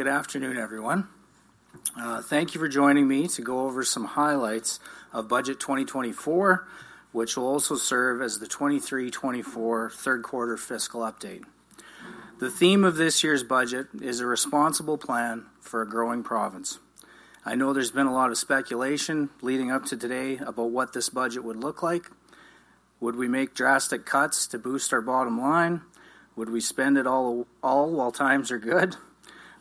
Good afternoon, everyone. Uh, thank you for joining me to go over some highlights of Budget 2024, which will also serve as the 23-24 third quarter fiscal update. The theme of this year's budget is a responsible plan for a growing province. I know there's been a lot of speculation leading up to today about what this budget would look like. Would we make drastic cuts to boost our bottom line? Would we spend it all, all while times are good?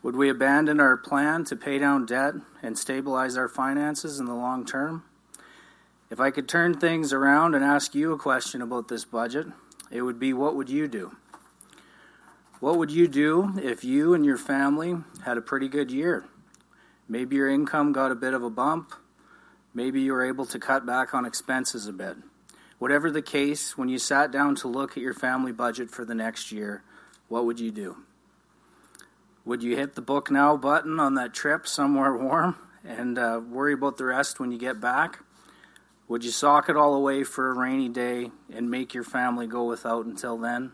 Would we abandon our plan to pay down debt and stabilize our finances in the long term? If I could turn things around and ask you a question about this budget, it would be what would you do? What would you do if you and your family had a pretty good year? Maybe your income got a bit of a bump. Maybe you were able to cut back on expenses a bit. Whatever the case, when you sat down to look at your family budget for the next year, what would you do? Would you hit the book now button on that trip somewhere warm and uh, worry about the rest when you get back? Would you sock it all away for a rainy day and make your family go without until then?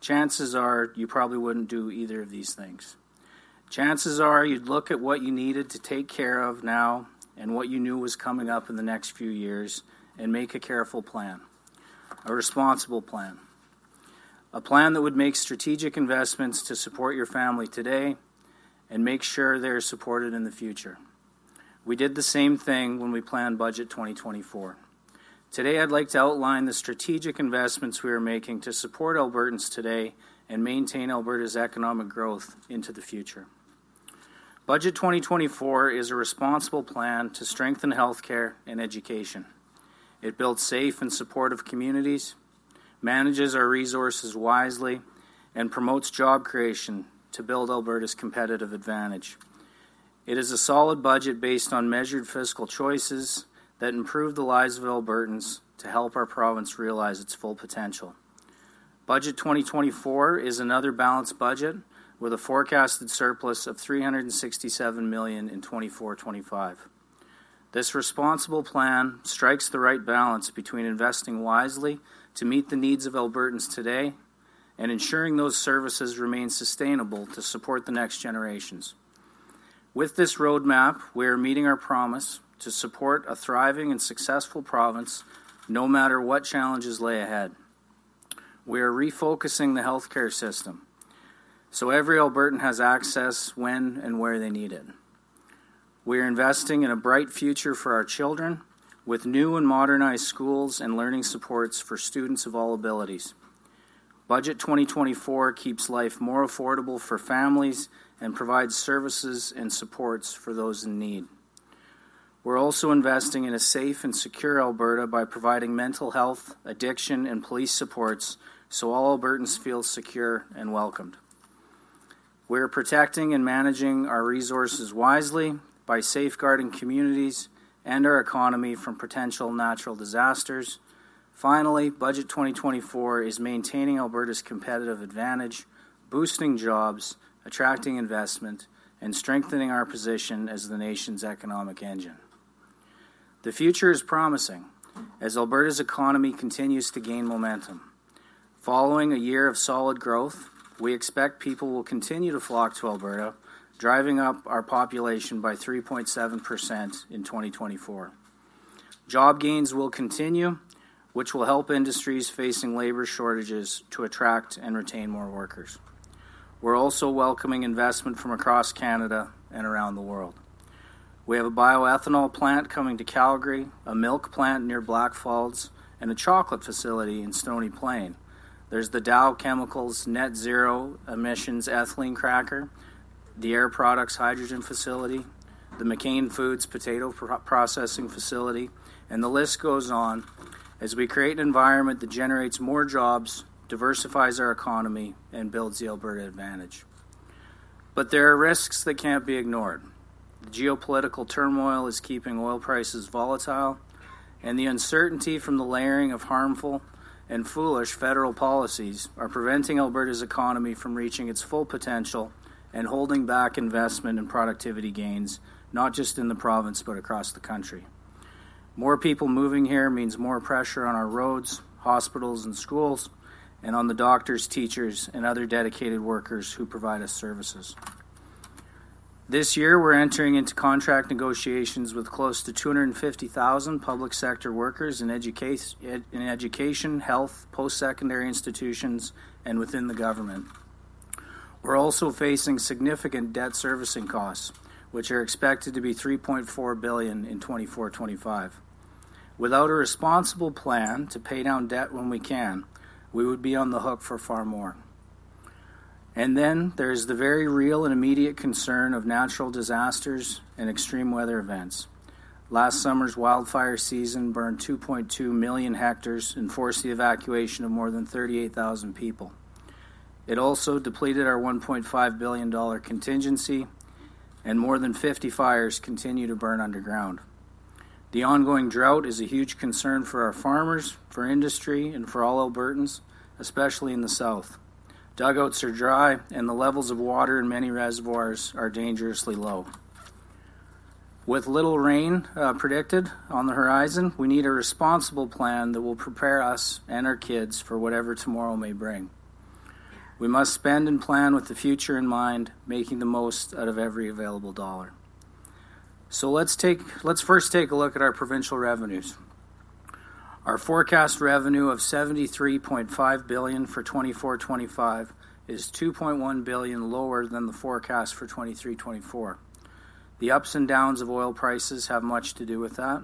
chances are you probably wouldn't do either of these things. Chances are you'd look at what you needed to take care of now and what you knew was coming up in the next few years and make a careful plan, a responsible plan. A plan that would make strategic investments to support your family today and make sure they're supported in the future. We did the same thing when we planned Budget 2024. Today, I'd like to outline the strategic investments we are making to support Albertans today and maintain Alberta's economic growth into the future. Budget 2024 is a responsible plan to strengthen healthcare and education. It builds safe and supportive communities, manages our resources wisely, and promotes job creation to build Alberta's competitive advantage. It is a solid budget based on measured fiscal choices that improve the lives of Albertans to help our province realize its full potential. Budget 2024 is another balanced budget with a forecasted surplus of 367 million in 24-25. This responsible plan strikes the right balance between investing wisely to meet the needs of Albertans today and ensuring those services remain sustainable to support the next generations. With this roadmap, we are meeting our promise to support a thriving and successful province no matter what challenges lay ahead. We are refocusing the healthcare system so every Albertan has access when and where they need it. We are investing in a bright future for our children with new and modernized schools and learning supports for students of all abilities. Budget 2024 keeps life more affordable for families and provides services and supports for those in need. We're also investing in a safe and secure Alberta by providing mental health, addiction, and police supports so all Albertans feel secure and welcomed. We're protecting and managing our resources wisely by safeguarding communities and our economy from potential natural disasters. Finally, Budget 2024 is maintaining Alberta's competitive advantage, boosting jobs, attracting investment, and strengthening our position as the nation's economic engine. The future is promising as Alberta's economy continues to gain momentum. Following a year of solid growth, we expect people will continue to flock to Alberta, driving up our population by 3.7% in 2024. Job gains will continue, which will help industries facing labor shortages to attract and retain more workers. We're also welcoming investment from across Canada and around the world. We have a bioethanol plant coming to Calgary, a milk plant near Blackfalds, and a chocolate facility in Stony Plain. There's the Dow Chemicals net zero emissions ethylene cracker, the Air Products hydrogen facility, the McCain Foods potato processing facility, and the list goes on as we create an environment that generates more jobs, diversifies our economy, and builds the Alberta advantage. But there are risks that can't be ignored. The geopolitical turmoil is keeping oil prices volatile, and the uncertainty from the layering of harmful and foolish federal policies are preventing Alberta's economy from reaching its full potential and holding back investment and productivity gains, not just in the province but across the country. More people moving here means more pressure on our roads, hospitals, and schools, and on the doctors, teachers, and other dedicated workers who provide us services. This year, we're entering into contract negotiations with close to 250,000 public sector workers in, educa- in education, health, post secondary institutions, and within the government. We're also facing significant debt servicing costs, which are expected to be 3.4 billion in 24-25. Without a responsible plan to pay down debt when we can, we would be on the hook for far more. And then there's the very real and immediate concern of natural disasters and extreme weather events. Last summer's wildfire season burned 2.2 million hectares and forced the evacuation of more than 38,000 people. It also depleted our $1.5 billion contingency, and more than 50 fires continue to burn underground. The ongoing drought is a huge concern for our farmers, for industry, and for all Albertans, especially in the south. Dugouts are dry, and the levels of water in many reservoirs are dangerously low. With little rain uh, predicted on the horizon, we need a responsible plan that will prepare us and our kids for whatever tomorrow may bring. We must spend and plan with the future in mind, making the most out of every available dollar. So let's take let's first take a look at our provincial revenues. Our forecast revenue of 73.5 billion for 24-25 is 2.1 billion lower than the forecast for 23-24. The ups and downs of oil prices have much to do with that.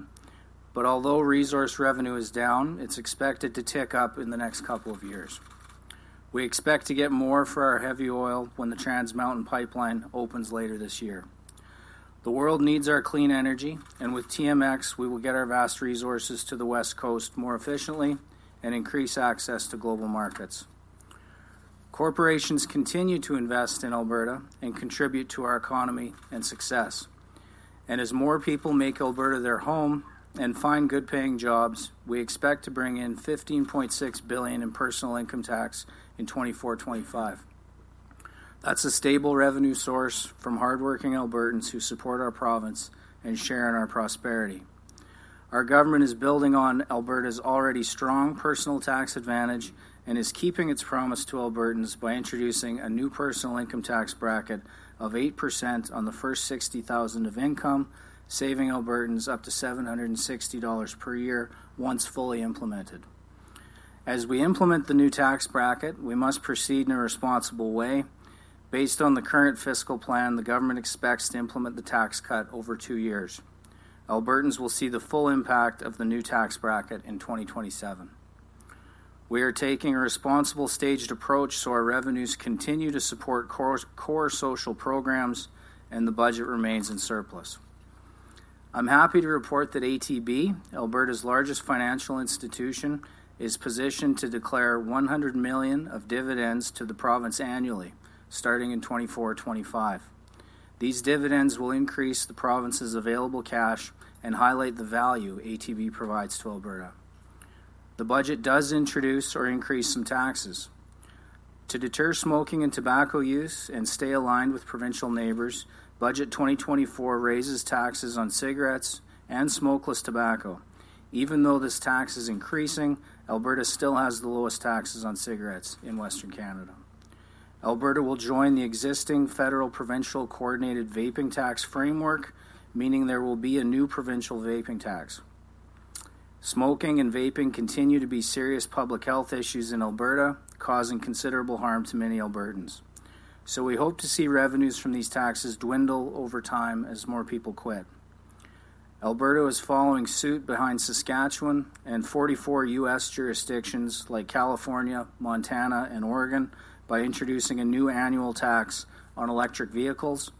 But although resource revenue is down, it's expected to tick up in the next couple of years. We expect to get more for our heavy oil when the Trans Mountain pipeline opens later this year. The world needs our clean energy, and with TMX, we will get our vast resources to the West Coast more efficiently and increase access to global markets. Corporations continue to invest in Alberta and contribute to our economy and success. And as more people make Alberta their home and find good paying jobs, we expect to bring in 15.6 billion in personal income tax in 24-25. That's a stable revenue source from hardworking Albertans who support our province and share in our prosperity. Our government is building on Alberta's already strong personal tax advantage and is keeping its promise to Albertans by introducing a new personal income tax bracket of 8% on the first 60,000 of income, saving Albertans up to $760 per year once fully implemented. As we implement the new tax bracket, we must proceed in a responsible way Based on the current fiscal plan, the government expects to implement the tax cut over two years. Albertans will see the full impact of the new tax bracket in 2027. We are taking a responsible staged approach so our revenues continue to support core, core, social programs and the budget remains in surplus. I'm happy to report that ATB, Alberta's largest financial institution, is positioned to declare 100 million of dividends to the province annually starting in 24 25. These dividends will increase the province's available cash and highlight the value ATB provides to Alberta. The budget does introduce or increase some taxes. To deter smoking and tobacco use and stay aligned with provincial neighbors, Budget 2024 raises taxes on cigarettes and smokeless tobacco. Even though this tax is increasing, Alberta still has the lowest taxes on cigarettes in Western Canada. Alberta will join the existing federal provincial coordinated vaping tax framework, meaning there will be a new provincial vaping tax. Smoking and vaping continue to be serious public health issues in Alberta, causing considerable harm to many Albertans. So we hope to see revenues from these taxes dwindle over time as more people quit. Alberta is following suit behind Saskatchewan and 44 U.S. jurisdictions like California, Montana, and Oregon by introducing a new annual tax on electric vehicles.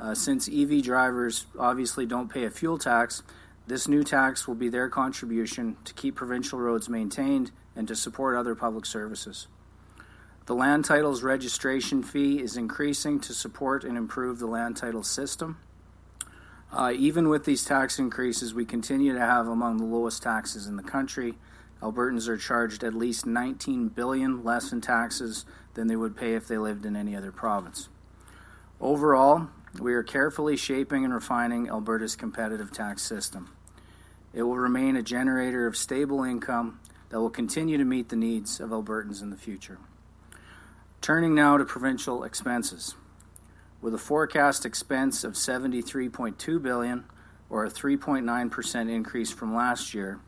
Uh, since EV drivers obviously don't pay a fuel tax, this new tax will be their contribution to keep provincial roads maintained and to support other public services. The land titles registration fee is increasing to support and improve the land title system. Uh, even with these tax increases, we continue to have among the lowest taxes in the country. Albertans are charged at least 19 billion less in taxes than they would pay if they lived in any other province. Overall, we are carefully shaping and refining Alberta's competitive tax system. It will remain a generator of stable income that will continue to meet the needs of Albertans in the future. Turning now to provincial expenses. With a forecast expense of 73.2 billion, or a 3.9% increase from last year,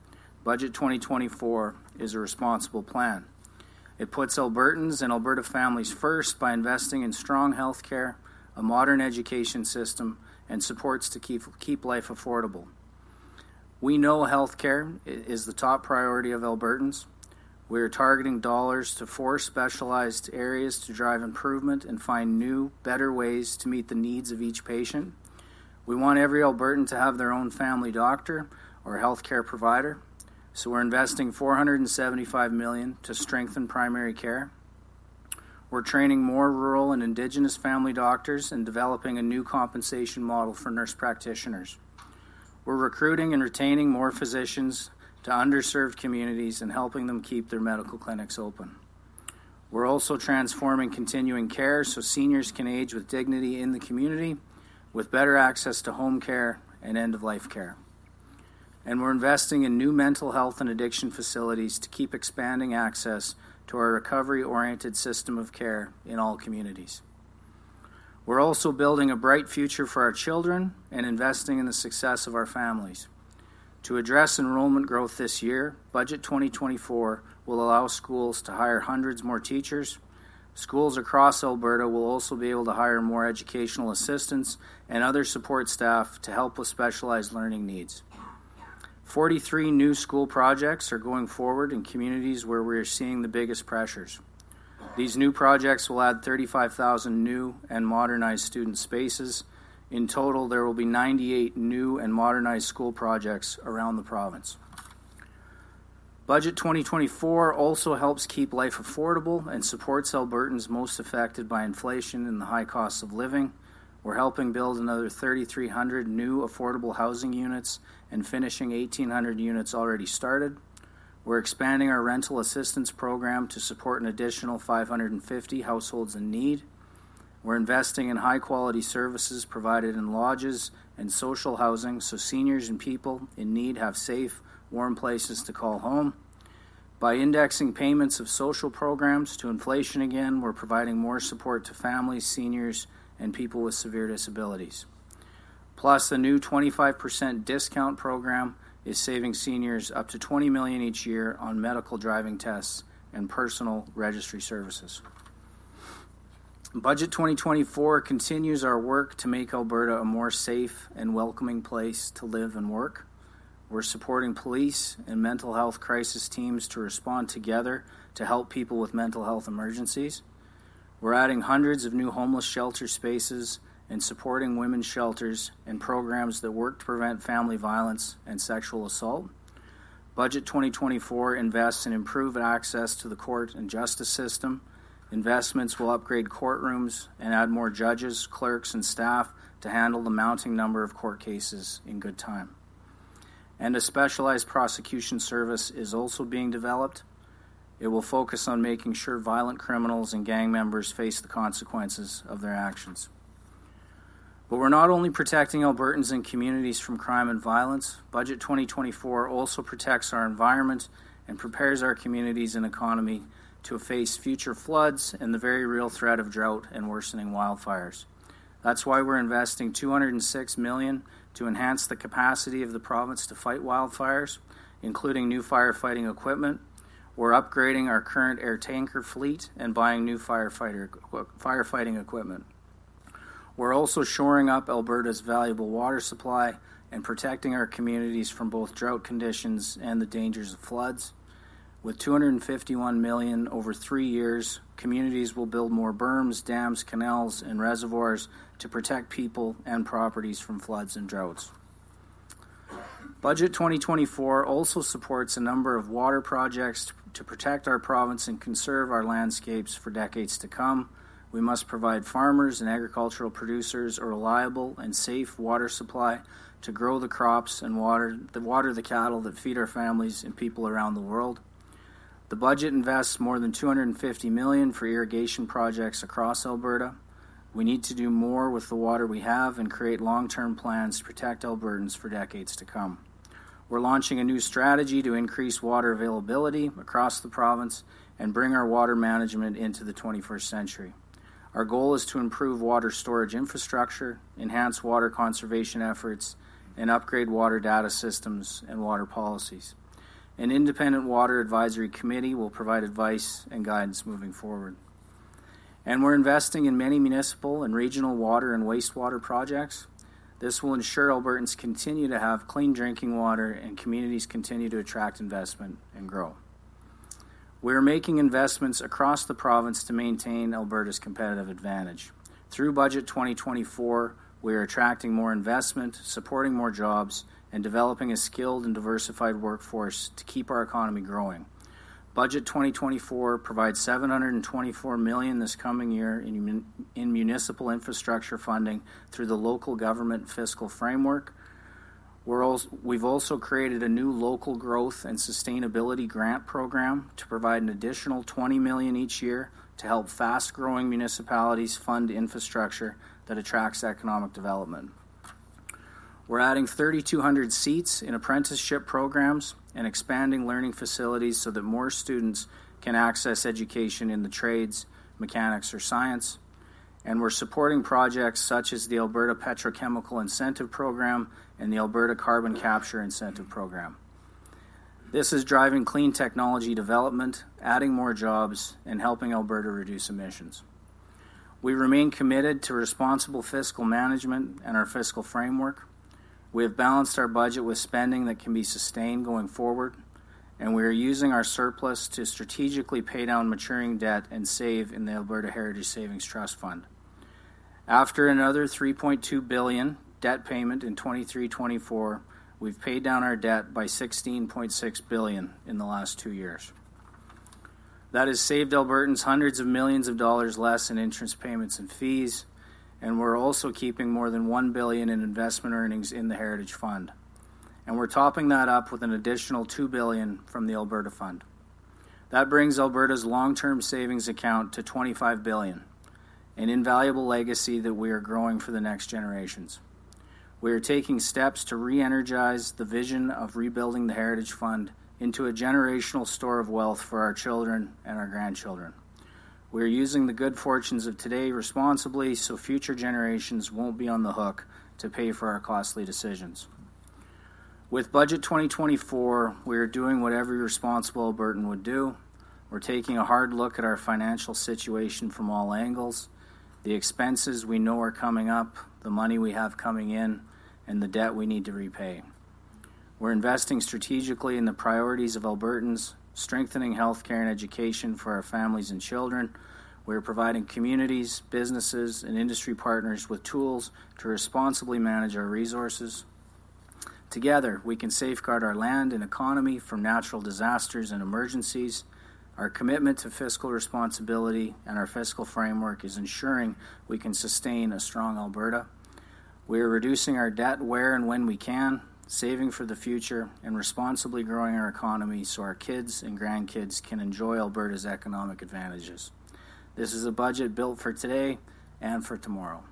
Budget 2024 is a responsible plan. It puts Albertans and Alberta families first by investing in strong health care, a modern education system, and supports to keep keep life affordable. We know health care is the top priority of Albertans. We are targeting dollars to four specialized areas to drive improvement and find new, better ways to meet the needs of each patient. We want every Albertan to have their own family doctor or healthcare provider, so we're investing 475 million to strengthen primary care. We're training more rural and Indigenous family doctors and developing a new compensation model for nurse practitioners. We're recruiting and retaining more physicians to underserved communities and helping them keep their medical clinics open. We're also transforming continuing care so seniors can age with dignity in the community, with better access to home care and end-of-life care. And we're investing in new mental health and addiction facilities to keep expanding access to our recovery-oriented system of care in all communities. We're also building a bright future for our children and investing in the success of our families. To address enrollment growth this year, Budget 2024 will allow schools to hire hundreds more teachers. Schools across Alberta will also be able to hire more educational assistants and other support staff to help with specialized learning needs. 43 new school projects are going forward in communities where we are seeing the biggest pressures. These new projects will add 35,000 new and modernized student spaces. In total, there will be 98 new and modernized school projects around the province. Budget 2024 also helps keep life affordable and supports Albertans most affected by inflation and the high cost of living. We're helping build another 3,300 new affordable housing units and finishing 1,800 units already started. We're expanding our rental assistance program to support an additional 550 households in need. We're investing in high-quality services provided in lodges and social housing, so seniors and people in need have safe, warm places to call home. By indexing payments of social programs to inflation again, we're providing more support to families, seniors, and people with severe disabilities. Plus, the new 25% discount program is saving seniors up to 20 million each year on medical driving tests and personal registry services. Budget 2024 continues our work to make Alberta a more safe and welcoming place to live and work. We're supporting police and mental health crisis teams to respond together to help people with mental health emergencies. We're adding hundreds of new homeless shelter spaces and supporting women's shelters and programs that work to prevent family violence and sexual assault. Budget 2024 invests in improved access to the court and justice system. Investments will upgrade courtrooms and add more judges, clerks, and staff to handle the mounting number of court cases in good time. And a specialized prosecution service is also being developed. It will focus on making sure violent criminals and gang members face the consequences of their actions. But we're not only protecting Albertans and communities from crime and violence. Budget 2024 also protects our environment and prepares our communities and economy to face future floods and the very real threat of drought and worsening wildfires. That's why we're investing 206 million to enhance the capacity of the province to fight wildfires, including new firefighting equipment. We're upgrading our current air tanker fleet and buying new firefighter firefighting equipment. We're also shoring up Alberta's valuable water supply and protecting our communities from both drought conditions and the dangers of floods. With 251 million over three years, communities will build more berms, dams, canals, and reservoirs to protect people and properties from floods and droughts. Budget 2024 also supports a number of water projects to protect our province and conserve our landscapes for decades to come. We must provide farmers and agricultural producers a reliable and safe water supply to grow the crops and water the cattle that feed our families and people around the world. The budget invests more than 250 million for irrigation projects across Alberta. We need to do more with the water we have and create long-term plans to protect Albertans for decades to come. We're launching a new strategy to increase water availability across the province and bring our water management into the 21st century. Our goal is to improve water storage infrastructure, enhance water conservation efforts, and upgrade water data systems and water policies. An independent water advisory committee will provide advice and guidance moving forward. And we're investing in many municipal and regional water and wastewater projects. This will ensure Albertans continue to have clean drinking water and communities continue to attract investment and grow. We are making investments across the province to maintain Alberta's competitive advantage. Through Budget 2024, we are attracting more investment, supporting more jobs, and developing a skilled and diversified workforce to keep our economy growing. Budget 2024 provides 724 million this coming year in, in municipal infrastructure funding through the local government fiscal framework we're also, we've also created a new local growth and sustainability grant program to provide an additional 20 million each year to help fast-growing municipalities fund infrastructure that attracts economic development. We're adding 3,200 seats in apprenticeship programs and expanding learning facilities so that more students can access education in the trades, mechanics, or science. And we're supporting projects such as the Alberta Petrochemical Incentive Program and the Alberta Carbon Capture Incentive Program. This is driving clean technology development, adding more jobs, and helping Alberta reduce emissions. We remain committed to responsible fiscal management and our fiscal framework. We have balanced our budget with spending that can be sustained going forward, and we are using our surplus to strategically pay down maturing debt and save in the Alberta Heritage Savings Trust Fund. After another 3.2 billion debt payment in 23-24, we've paid down our debt by 16.6 billion in the last 2 years. That has saved Albertans hundreds of millions of dollars less in interest payments and fees, and we're also keeping more than 1 billion in investment earnings in the Heritage Fund. And we're topping that up with an additional 2 billion from the Alberta Fund. That brings Alberta's long-term savings account to 25 billion, an invaluable legacy that we are growing for the next generations. We are taking steps to re energize the vision of rebuilding the Heritage Fund into a generational store of wealth for our children and our grandchildren. We are using the good fortunes of today responsibly so future generations won't be on the hook to pay for our costly decisions. With Budget 2024, we are doing what every responsible Albertan would do. We're taking a hard look at our financial situation from all angles, the expenses we know are coming up, the money we have coming in, and the debt we need to repay. We're investing strategically in the priorities of Albertans, strengthening healthcare and education for our families and children. We're providing communities, businesses, and industry partners with tools to responsibly manage our resources. Together, we can safeguard our land and economy from natural disasters and emergencies. Our commitment to fiscal responsibility and our fiscal framework is ensuring we can sustain a strong Alberta. We are reducing our debt where and when we can, saving for the future, and responsibly growing our economy so our kids and grandkids can enjoy Alberta's economic advantages. This is a budget built for today and for tomorrow.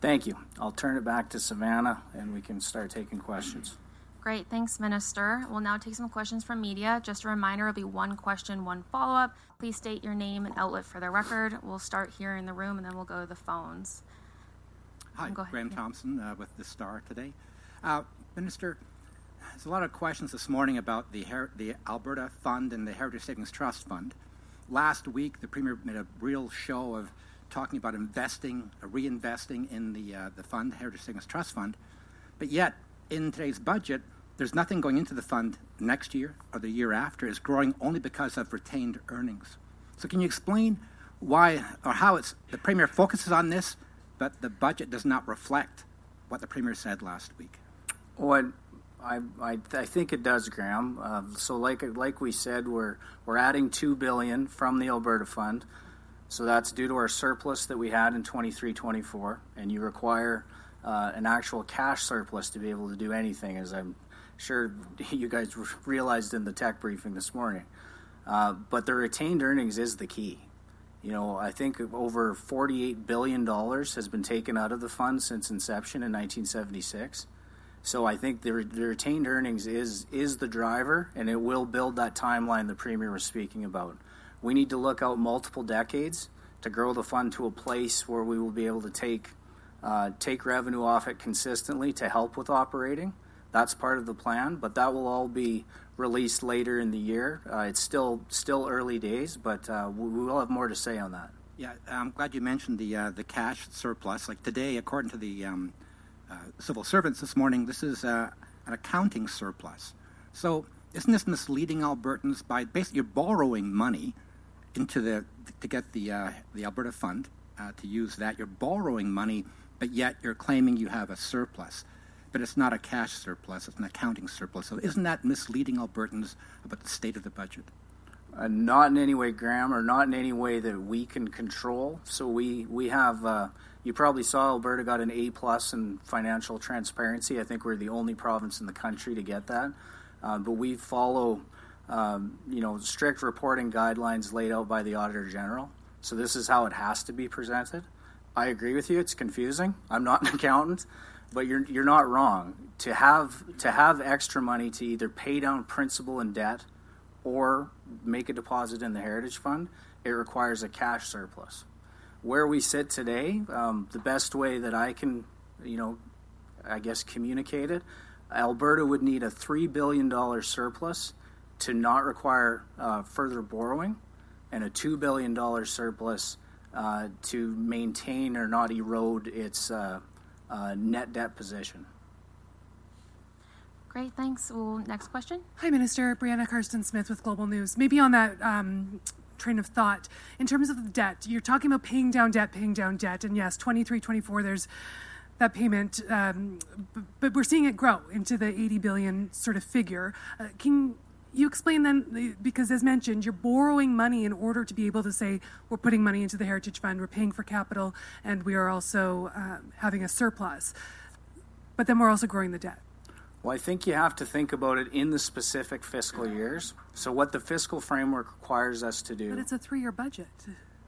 Thank you. I'll turn it back to Savannah and we can start taking questions. Great, thanks, Minister. We'll now take some questions from media. Just a reminder, it'll be one question, one follow up. Please state your name and outlet for the record. We'll start here in the room and then we'll go to the phones. Hi, Graham Thomson uh, with the Star today. Uh, Minister, there's a lot of questions this morning about the, Her- the Alberta Fund and the Heritage Savings Trust Fund. Last week, the Premier made a real show of talking about investing, reinvesting in the, uh, the fund, Heritage Savings Trust Fund. But yet, in today's budget, there's nothing going into the fund next year or the year after. It's growing only because of retained earnings. So, can you explain why or how it's the Premier focuses on this but the budget does not reflect what the premier said last week. What I, I, I think it does, Graham. Uh, so, like like we said, we're we're adding two billion from the Alberta Fund. So that's due to our surplus that we had in 23-24, and you require uh, an actual cash surplus to be able to do anything, as I'm sure you guys realized in the tech briefing this morning. Uh, but the retained earnings is the key. You know, I think over $48 billion has been taken out of the fund since inception in 1976. So I think the, the, retained earnings is is the driver, and it will build that timeline the premier was speaking about. We need to look out multiple decades to grow the fund to a place where we will be able to take uh, take revenue off it consistently to help with operating. That's part of the plan, but that will all be released later in the year. Uh, it's still still early days, but uh, we will have more to say on that. Yeah, I'm glad you mentioned the uh, the cash surplus. Like today, according to the um, civil servants this morning, this is uh, an accounting surplus. So isn't this misleading Albertans by basically you're borrowing money into the to get the uh, the Alberta fund to use that? You're borrowing money, but yet you're claiming you have a surplus but it's not a cash surplus, it's an accounting surplus. So isn't that misleading Albertans about the state of the budget? Uh, not in any way, Graham, or not in any way that we can control. So we we have. You probably saw Alberta got an A plus in financial transparency. I think we're the only province in the country to get that. Uh, but we follow, um, you know, strict reporting guidelines laid out by the Auditor General. So this is how it has to be presented. I agree with you. It's confusing. I'm not an accountant, but you're you're not wrong. To have to have extra money to either pay down principal and debt or make a deposit in the Heritage Fund, it requires a cash surplus. Where we sit today, um, the best way that I can, you know, I guess communicate it, Alberta would need a $3 billion surplus to not require uh, further borrowing and a $2 billion surplus uh, to maintain or not erode its uh, uh net debt position. Great, thanks. Well, next question. Hi, Minister. Breanna Karstens-Smith with Global News. Maybe on that um, train of thought, in terms of the debt, you're talking about paying down debt, paying down debt. And yes, 23, 24, there's that payment, um, but we're seeing it grow into the 80 billion sort of figure. Uh, can you explain then, because as mentioned, you're borrowing money in order to be able to say, we're putting money into the Heritage Fund, we're paying for capital, and we are also uh, having a surplus. But then we're also growing the debt. Well, I think you have to think about it in the specific fiscal years. So, what the fiscal framework requires us to do. But it's a three year budget.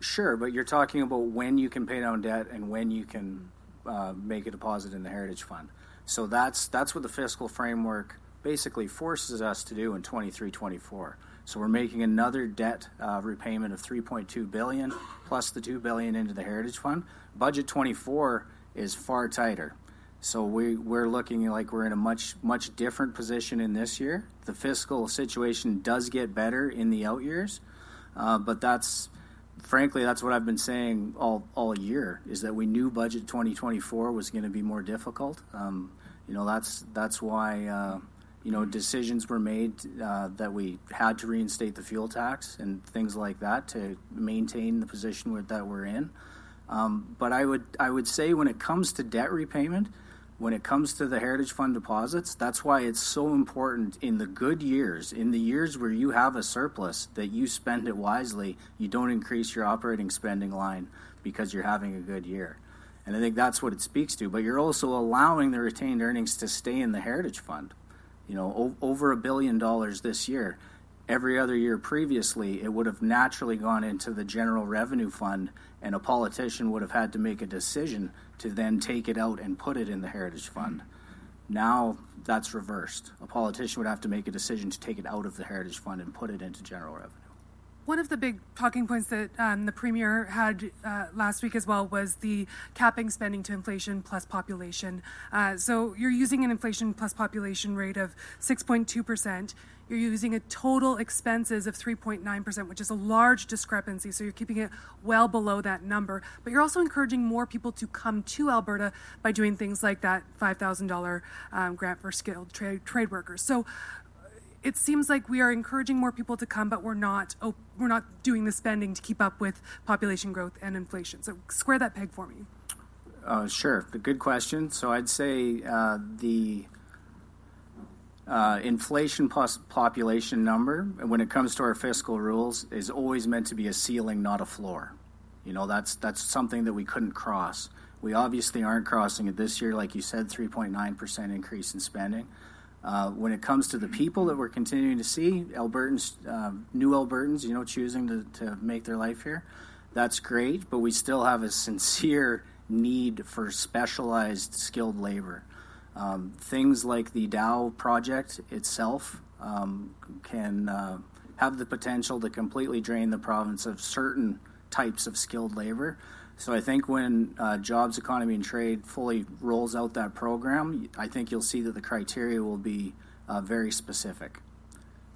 Sure, but you're talking about when you can pay down debt and when you can uh, make a deposit in the Heritage Fund. So, that's, that's what the fiscal framework basically forces us to do in 23 24. So, we're making another debt uh, repayment of 3.2 billion plus the 2 billion into the Heritage Fund. Budget 24 is far tighter. So we, we're looking like we're in a much much different position in this year. The fiscal situation does get better in the out years, uh, but that's frankly that's what I've been saying all all year is that we knew budget 2024 was going to be more difficult. Um, you know that's that's why uh, you know decisions were made uh, that we had to reinstate the fuel tax and things like that to maintain the position that we're in. Um, but I would I would say when it comes to debt repayment when it comes to the Heritage Fund deposits, that's why it's so important in the good years, in the years where you have a surplus, that you spend it wisely. You don't increase your operating spending line because you're having a good year. And I think that's what it speaks to. But you're also allowing the retained earnings to stay in the Heritage Fund. You know, o- over a billion dollars this year. Every other year previously, it would have naturally gone into the general revenue fund, and a politician would have had to make a decision to then take it out and put it in the Heritage Fund. Now that's reversed. A politician would have to make a decision to take it out of the Heritage Fund and put it into general revenue. One of the big talking points that um, the Premier had uh, last week as well was the capping spending to inflation plus population. Uh, so you're using an inflation plus population rate of 6.2%. You're using a total expenses of 3.9%, which is a large discrepancy. So you're keeping it well below that number. But you're also encouraging more people to come to Alberta by doing things like that $5,000 um, grant for skilled trade, trade workers. So it seems like we are encouraging more people to come, but we're not oh, we're not doing the spending to keep up with population growth and inflation. So square that peg for me. Uh, sure, good question. So I'd say uh, the uh, inflation plus population number, when it comes to our fiscal rules, is always meant to be a ceiling, not a floor. You know, that's that's something that we couldn't cross. We obviously aren't crossing it this year, like you said, 3.9% increase in spending. Uh, when it comes to the people that we're continuing to see, Albertans, uh, new Albertans, you know, choosing to, to make their life here, that's great, but we still have a sincere need for specialized skilled labor. Um, things like the Dow project itself um, can uh, have the potential to completely drain the province of certain types of skilled labor. So I think when uh, Jobs, Economy, and Trade fully rolls out that program, I think you'll see that the criteria will be uh, very specific.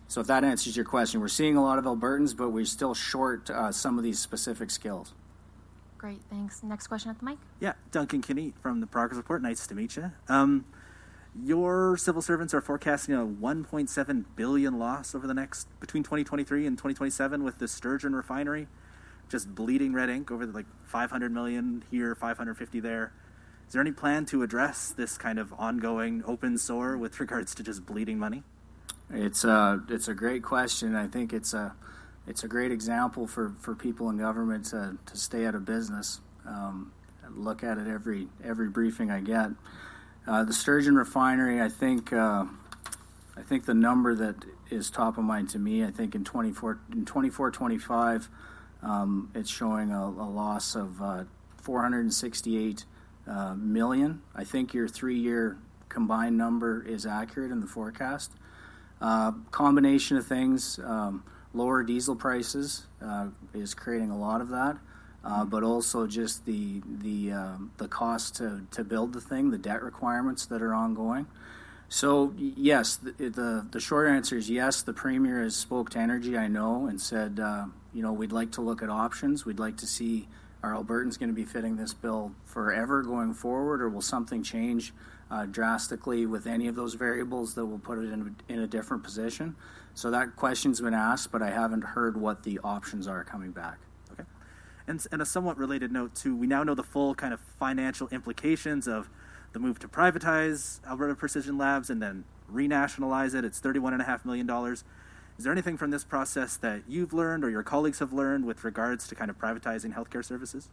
So if that answers your question, we're seeing a lot of Albertans, but we're still short uh, some of these specific skills. Great, thanks. Next question at the mic. Yeah, Duncan Kinney from the Progress Report. Nice to meet you. Um, your civil servants are forecasting a 1.7 billion loss over the next between 2023 and 2027 with the Sturgeon refinery just bleeding red ink over the, like 500 million here, 550 there. Is there any plan to address this kind of ongoing open sore with regards to just bleeding money? It's a it's a great question. I think it's a it's a great example for, for people in government to, to stay out of business. Um, look at it every every briefing I get. Uh, the Sturgeon refinery, I think uh, I think the number that is top of mind to me, I think in 24 in 24 25 um, it's showing a, a loss of uh, 468 uh, million. I think your three-year combined number is accurate in the forecast. Uh, combination of things, um, lower diesel prices uh, is creating a lot of that, uh, but also just the the um, the cost to, to build the thing, the debt requirements that are ongoing. So yes, the, the, the short answer is yes. The premier has spoke to Energy, I know, and said uh, you know, we'd like to look at options. We'd like to see are Albertans going to be fitting this bill forever going forward, or will something change uh, drastically with any of those variables that will put it in, in a different position? So that question's been asked, but I haven't heard what the options are coming back. Okay. And, and a somewhat related note, too, we now know the full kind of financial implications of the move to privatize Alberta Precision Labs and then renationalize it. It's $31.5 million. Is there anything from this process that you've learned or your colleagues have learned with regards to kind of privatizing healthcare services?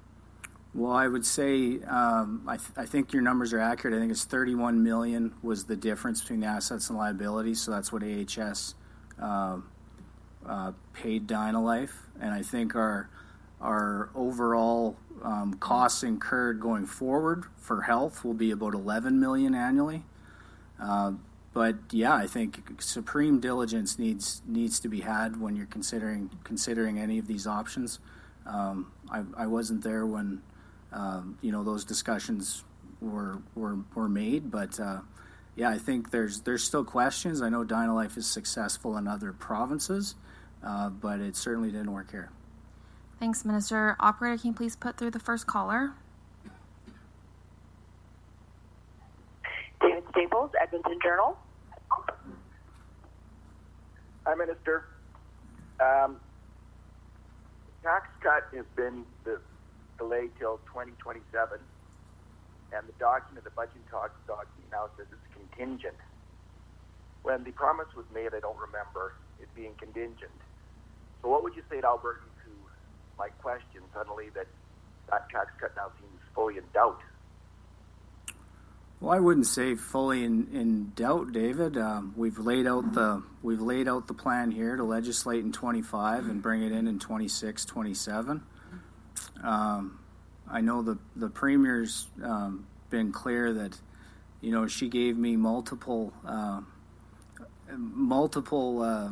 Well, I would say um, I, th- I, think your numbers are accurate. I think it's 31 million was the difference between the assets and liabilities. So that's what AHS uh, uh, paid Dynalife, and I think our our overall um, costs incurred going forward for health will be about 11 million annually. Uh, but yeah, I think supreme diligence needs needs to be had when you're considering considering any of these options. Um, I, I, wasn't there when um, you know those discussions were were, were made, but uh, yeah, I think there's there's still questions. I know Dynalife is successful in other provinces, uh, but it certainly didn't work here. Thanks, Minister. Operator, can you please put through the first caller? David Staples, Edmonton Journal. Hi, Minister. Um, tax cut has been the, delayed till 2027, and the document, the budget talks document now says it's contingent. When the promise was made, I don't remember it being contingent. So, what would you say to Albertans who might question suddenly that that tax cut now seems fully in doubt? Well, I wouldn't say fully in, in doubt, David. Um, we've laid out the we've laid out the plan here to legislate in 25 and bring it in in 26, 27. Um, I know the the premier's um, been clear that you know she gave me multiple uh, multiple uh,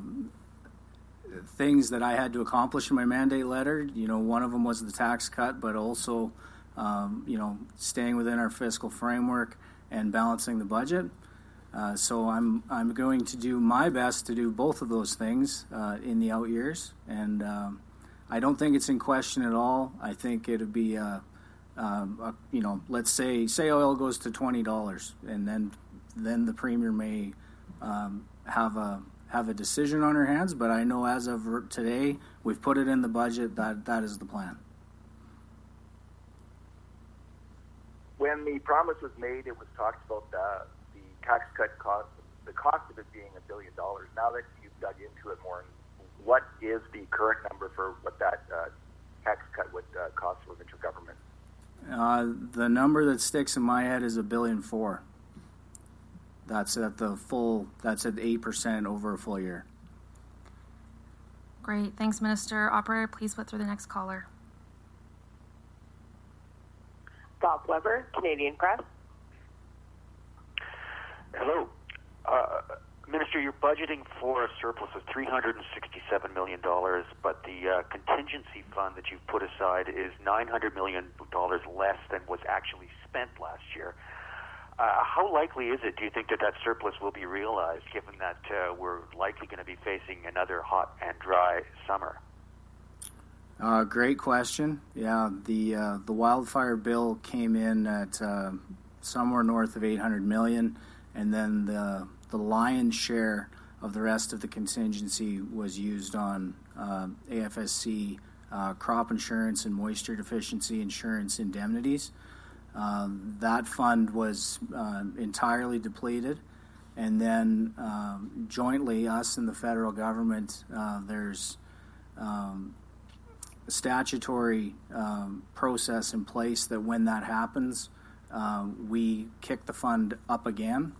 things that I had to accomplish in my mandate letter. You know, one of them was the tax cut, but also um, you know staying within our fiscal framework and balancing the budget. Uh, so I'm I'm going to do my best to do both of those things uh, in the out years, and um, I don't think it's in question at all. I think it'd be, uh, um, you know, let's say say oil goes to twenty dollars, and then then the premier may um, have a have a decision on her hands. But I know as of today, we've put it in the budget. That that is the plan. when the promise was made, it was talked about the, the tax cut cost, the cost of it being a billion dollars. Now that you've dug into it more, what is the current number for what that uh, tax cut would uh, cost for provincial government? Uh, the number that sticks in my head is a billion four. That's at the full. That's at eight percent over a full year. Great, thanks, Minister. Operator, please put through the next caller. Bob Weber, Canadian Press. Hello. Uh, Minister, you're budgeting for a surplus of $367 million, but the uh, contingency fund that you've put aside is $900 million less than was actually spent last year. Uh, how likely is it, do you think, that that surplus will be realized, given that uh, we're likely going to be facing another hot and dry summer? Uh, great question. Yeah, the uh, the wildfire bill came in at uh, somewhere north of 800 million, and then the the lion's share of the rest of the contingency was used on uh, AFSC uh, crop insurance and moisture deficiency insurance indemnities. Um, that fund was uh, entirely depleted. And then um, jointly, us and the federal government, there's um, statutory um, process in place that when that happens, uh, we kick the fund up again.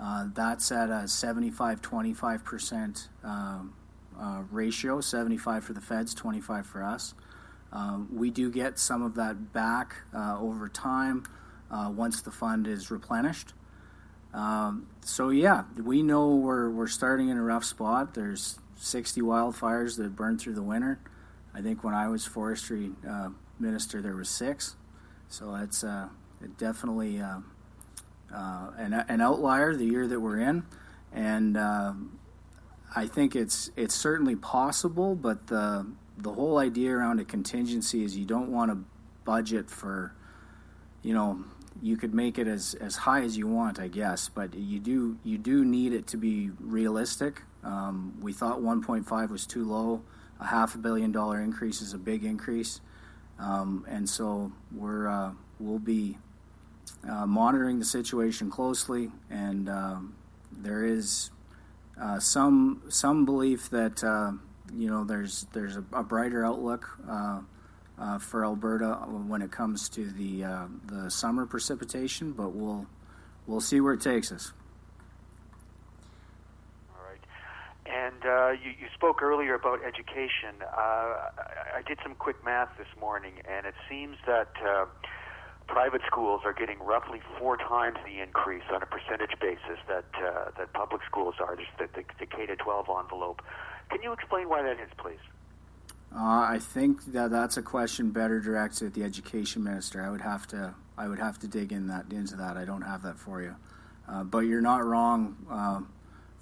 Uh, that's at a 75 25% um, uh, ratio 75 for the feds, 25 for us. Um, we do get some of that back uh, over time uh, once the fund is replenished. Um, so, yeah, we know we're, we're starting in a rough spot. There's 60 wildfires that burned through the winter. I think when I was forestry uh, minister, there was six. So it's uh, definitely uh, uh, an, an, outlier the year that we're in, and um, I think it's it's certainly possible. But the the whole idea around a contingency is you don't want to budget for, you know, you could make it as, as high as you want, I guess, but you do you do need it to be realistic. Um, we thought 1.5 was too low a half a billion dollar increase is a big increase, um, and so we're uh, we'll be uh, monitoring the situation closely, and um, there is uh, some some belief that uh, you know there's there's a, a brighter outlook. Uh, uh, for Alberta, when it comes to the the summer precipitation, but we'll we'll see where it takes us. All right, And you, you spoke earlier about education. I, I did some quick math this morning, and it seems that private schools are getting roughly four times the increase on a percentage basis that uh, that public schools are. Just the, the, the K to 12 envelope. Can you explain why that is, please? Uh, I think that that's a question better directed at the education minister. I would have to I would have to dig in that into that. I don't have that for you, uh, but you're not wrong. Uh,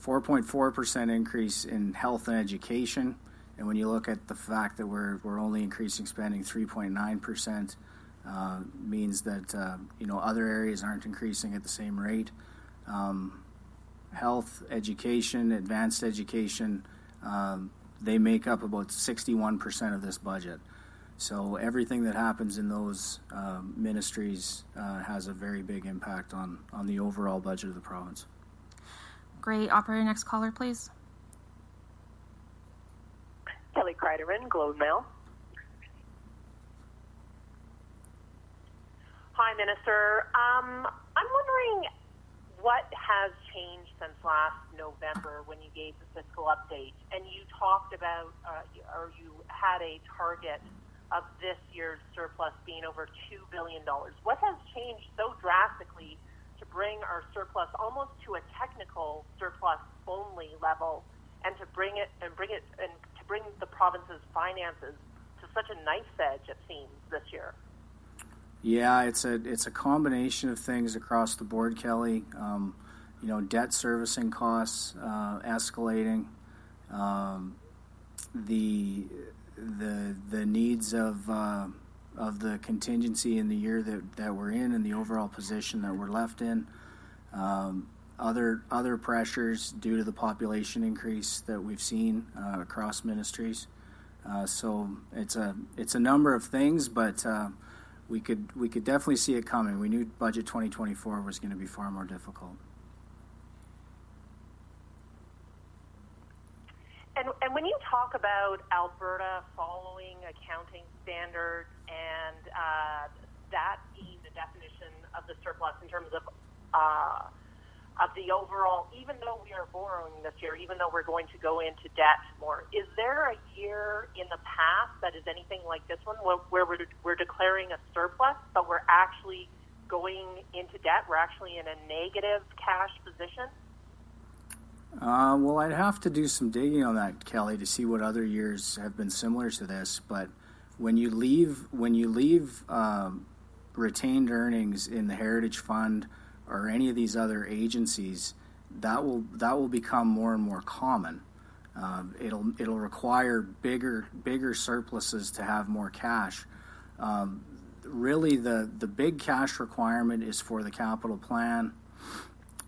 4.4% increase in health and education. And when you look at the fact that we're, we're only increasing spending 3.9%, uh, means that uh, you know other areas aren't increasing at the same rate. Um, health, education, advanced education, um, they make up about 61% of this budget. So everything that happens in those uh, ministries uh, has a very big impact on, on the overall budget of the province. Great. Operator, next caller, please. Kelly Cryderman, Globe Mail. Hi, Minister. Um, I'm wondering what has changed since last November when you gave the fiscal update and you talked about, uh, or you had a target of this year's surplus being over $2 billion. What has changed so drastically to bring our surplus almost to a technical surplus only level and to bring it and bring it and to bring the province's finances to such a knife edge it seems this year. Yeah, it's a it's a combination of things across the board, Kelly. Um, you know, debt servicing costs uh, escalating, um, the the the needs of uh, of the contingency in the year that, that we're in and the overall position that we're left in. Um, other other pressures due to the population increase that we've seen uh, across ministries. Uh, so it's a it's a number of things, but uh, we could we could definitely see it coming. We knew budget 2024 was going to be far more difficult. And, and when you talk about Alberta following accounting standards and uh, that being the definition of the surplus in terms of uh, of the overall, even though we are borrowing this year, even though we're going to go into debt more, is there a year in the past that is anything like this one where, we're, we're declaring a surplus, but we're actually going into debt? We're actually in a negative cash position? Uh, well, I'd have to do some digging on that, Kelly, to see what other years have been similar to this. But when you leave when you leave um, retained earnings in the Heritage Fund or any of these other agencies, that will that will become more and more common. Um, it'll it'll require bigger bigger surpluses to have more cash. Um, really, the the big cash requirement is for the capital plan.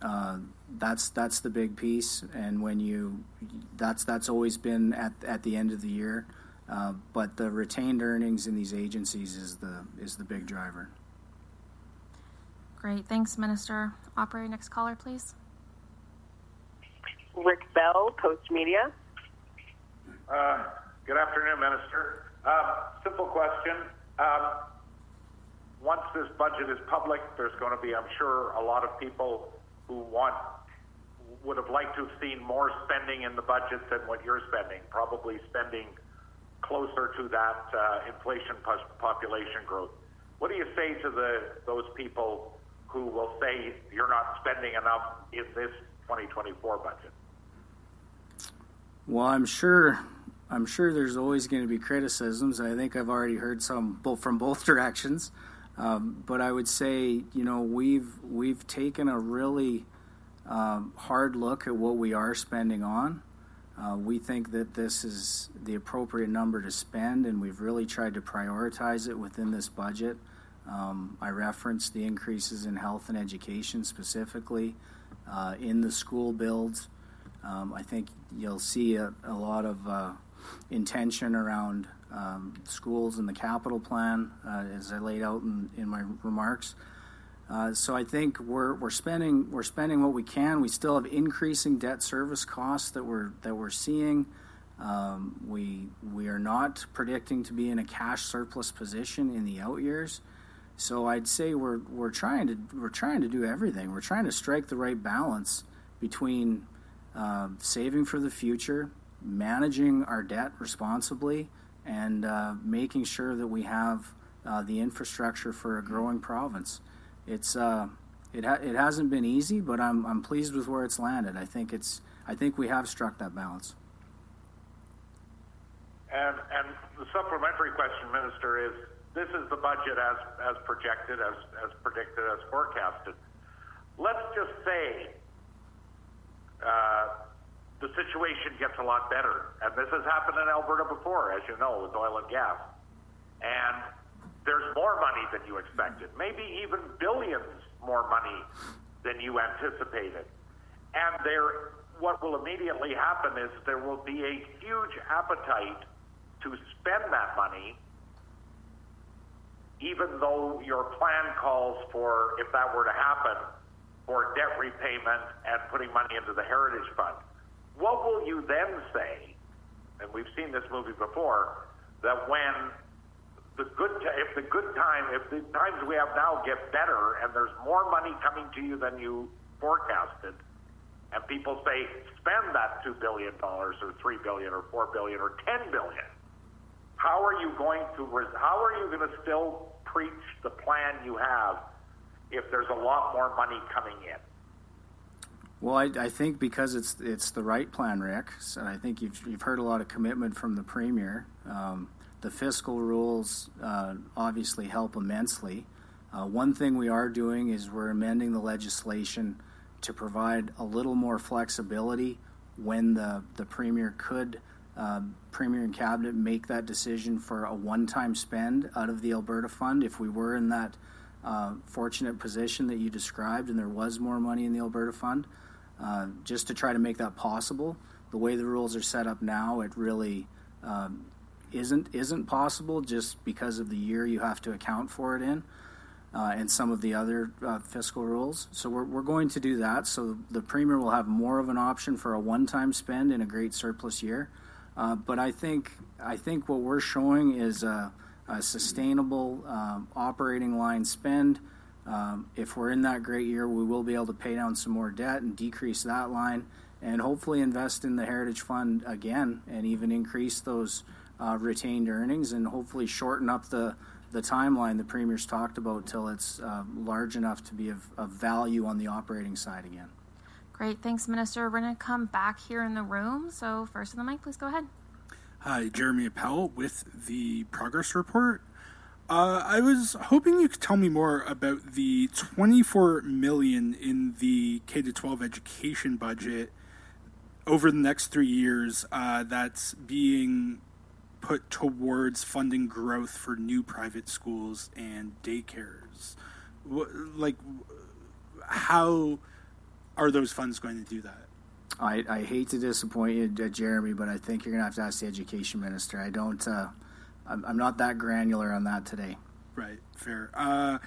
Uh, that's that's the big piece, and when you that's that's always been at at the end of the year. Uh, but the retained earnings in these agencies is the is the big driver. Great, thanks, Minister. Operator, next caller, please. Rick Bell, Postmedia. Uh, good afternoon, Minister. Uh, simple question. Um, once this budget is public, there's going to be, I'm sure, a lot of people who want would have liked to have seen more spending in the budget than what you're spending. Probably spending closer to that uh, inflation population growth. What do you say to the those people who will say you're not spending enough in this 2024 budget? Well, I'm sure I'm sure there's always going to be criticisms. I think I've already heard some both from both directions. Um, but I would say, you know, we've we've taken a really um, hard look at what we are spending on. Uh, we think that this is the appropriate number to spend, and we've really tried to prioritize it within this budget. Um, I referenced the increases in health and education specifically uh, in the school builds. Um, I think you'll see a, a lot of uh, intention around um, schools in the capital plan, uh, as I laid out in, in my remarks. Uh, so I think we're, we're spending we're spending what we can. We still have increasing debt service costs that we're that we're seeing. Um, we we are not predicting to be in a cash surplus position in the out years. So I'd say we're we're trying to we're trying to do everything. We're trying to strike the right balance between uh, saving for the future, managing our debt responsibly, and uh, making sure that we have uh, the infrastructure for a growing province. It's uh, it ha- it hasn't been easy, but I'm I'm pleased with where it's landed. I think it's I think we have struck that balance. And and the supplementary question, Minister, is this is the budget as as projected, as as predicted, as forecasted. Let's just say uh, the situation gets a lot better. And this has happened in Alberta before, as you know, with oil and gas. And there's more money than you expected, maybe even billions more money than you anticipated. And there, what will immediately happen is there will be a huge appetite to spend that money, even though your plan calls for, if that were to happen, for debt repayment and putting money into the Heritage Fund. What will you then say? And we've seen this movie before. That when the good, t- if the good time, if the times we have now get better, and there's more money coming to you than you forecasted, and people say spend that two billion dollars or three billion or four billion or ten billion, how are you going to? How are you going to still preach the plan you have if there's a lot more money coming in? Well, I, I, think because it's it's the right plan, Rick. So I think you've you've heard a lot of commitment from the premier. Um, the fiscal rules uh, obviously help immensely. Uh, one thing we are doing is we're amending the legislation to provide a little more flexibility when the the premier could. Uh, premier and cabinet make that decision for a one-time spend out of the Alberta Fund if we were in that uh, fortunate position that you described and there was more money in the Alberta Fund. Uh, just to try to make that possible. The way the rules are set up now, it really um, isn't isn't possible just because of the year you have to account for it in, uh, and some of the other uh, fiscal rules. So we're we're going to do that. So the premier will have more of an option for a one-time spend in a great surplus year. Uh, but I think I think what we're showing is a, a sustainable um, operating line spend um, if we're in that great year, we will be able to pay down some more debt and decrease that line, and hopefully invest in the Heritage Fund again, and even increase those uh, retained earnings, and hopefully shorten up the the timeline the premier's talked about till it's uh, large enough to be of, of value on the operating side again. Great, thanks, Minister. We're going to come back here in the room. So, first on the mic, please go ahead. Hi, Jeremy Appel with the progress report. Uh, I was hoping you could tell me more about the 24 million in the K to 12 education budget over the next three years uh, that's being put towards funding growth for new private schools and daycares. Like, how are those funds going to do that? I, I hate to disappoint you, uh, Jeremy, but I think you're going to have to ask the education minister. I don't. Uh, I'm, I'm not that granular on that today. Right, fair. Uh,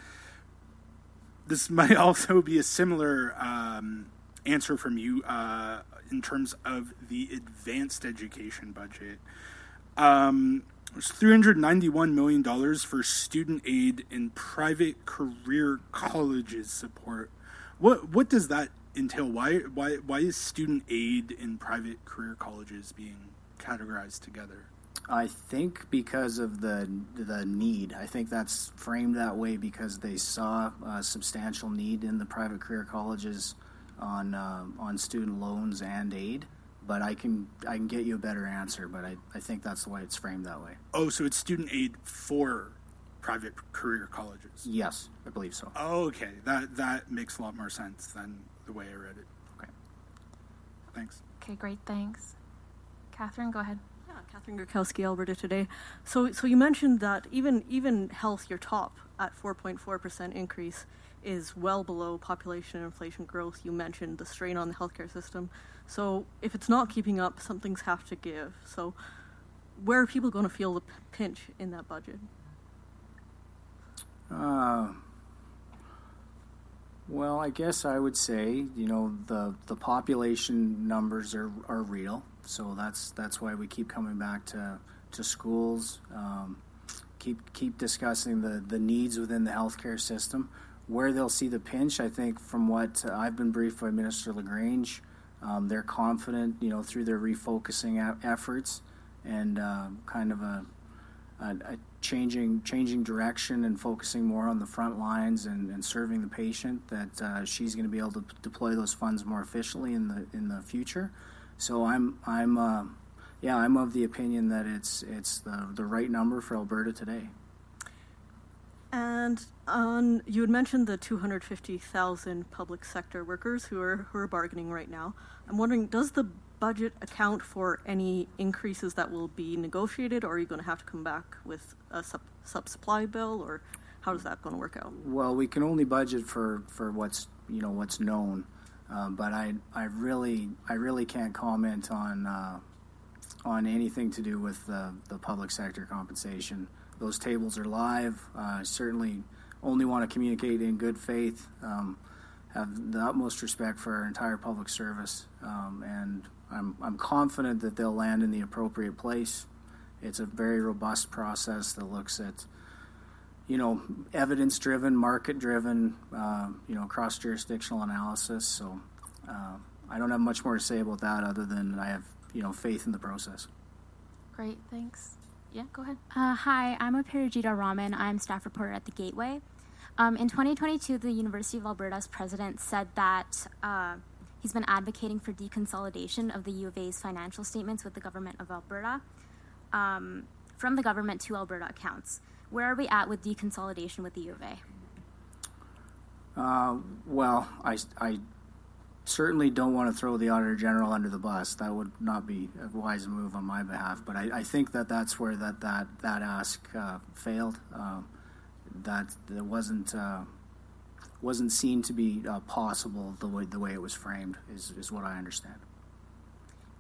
this might also be a similar um, answer from you uh, in terms of the advanced education budget. Um, there's $391 million for student aid and private career colleges support. What what does that entail? Why why why is student aid in private career colleges being categorized together? I think because of the the need. I think that's framed that way because they saw a substantial need in the private career colleges on uh, on student loans and aid. But I can I can get you a better answer. But I, I think that's the way it's framed that way. Oh, so it's student aid for private career colleges. Yes, I believe so. Oh, okay, that that makes a lot more sense than the way I read it. Okay. Thanks. Okay, great. Thanks. Catherine, go ahead. Yeah, Catherine Griwkowsky, Alberta Today. So, so you mentioned that even even health, your top at 4.4 percent increase, is well below population and inflation growth. You mentioned the strain on the healthcare system. So, if it's not keeping up, something's have to give. So, where are people going to feel the pinch in that budget? Uh, well, I guess I would say you know the the population numbers are, are real, so that's that's why we keep coming back to to schools. Um, keep keep discussing the the needs within the healthcare system. Where they'll see the pinch, I think, from what I've been briefed by Minister LaGrange, um, they're confident, you know, through their refocusing efforts and uh, kind of a, a, changing changing direction and focusing more on the front lines and, and serving the patient that uh, she's going to be able to deploy those funds more efficiently in the in the future. So I'm I'm uh, yeah I'm of the opinion that it's it's the the right number for Alberta today. And on, you had mentioned the 250,000 public sector workers who are who are bargaining right now. I'm wondering, does the budget account for any increases that will be negotiated, or are you going to have to come back with a sub, sub supply bill, or how is that going to work out? Well, we can only budget for, for what's you know what's known, um, but I I really I really can't comment on uh, on anything to do with the, the public sector compensation. Those tables are live. Uh, certainly only want to communicate in good faith. Um, have the utmost respect for our entire public service, um, and I'm, I'm confident that they'll land in the appropriate place. It's a very robust process that looks at, you know, evidence-driven, market-driven, uh, you know, cross-jurisdictional analysis. So uh, I don't have much more to say about that other than I have, you know, faith in the process. Great, thanks. Yeah, go ahead. Uh, hi, I'm Aparajita Raman. I'm staff reporter at the Gateway. Um, in 2022, the University of Alberta's president said that uh, he's been advocating for deconsolidation of the U of A's financial statements with the government of Alberta um, from the government to Alberta accounts. Where are we at with deconsolidation with the U of A? Uh, well, I, I certainly don't want to throw the Auditor General under the bus. That would not be a wise move on my behalf. But I, I think that that's where that that that ask uh, failed. Uh, that there wasn't uh, wasn't seen to be uh, possible the way the way it was framed is is what I understand.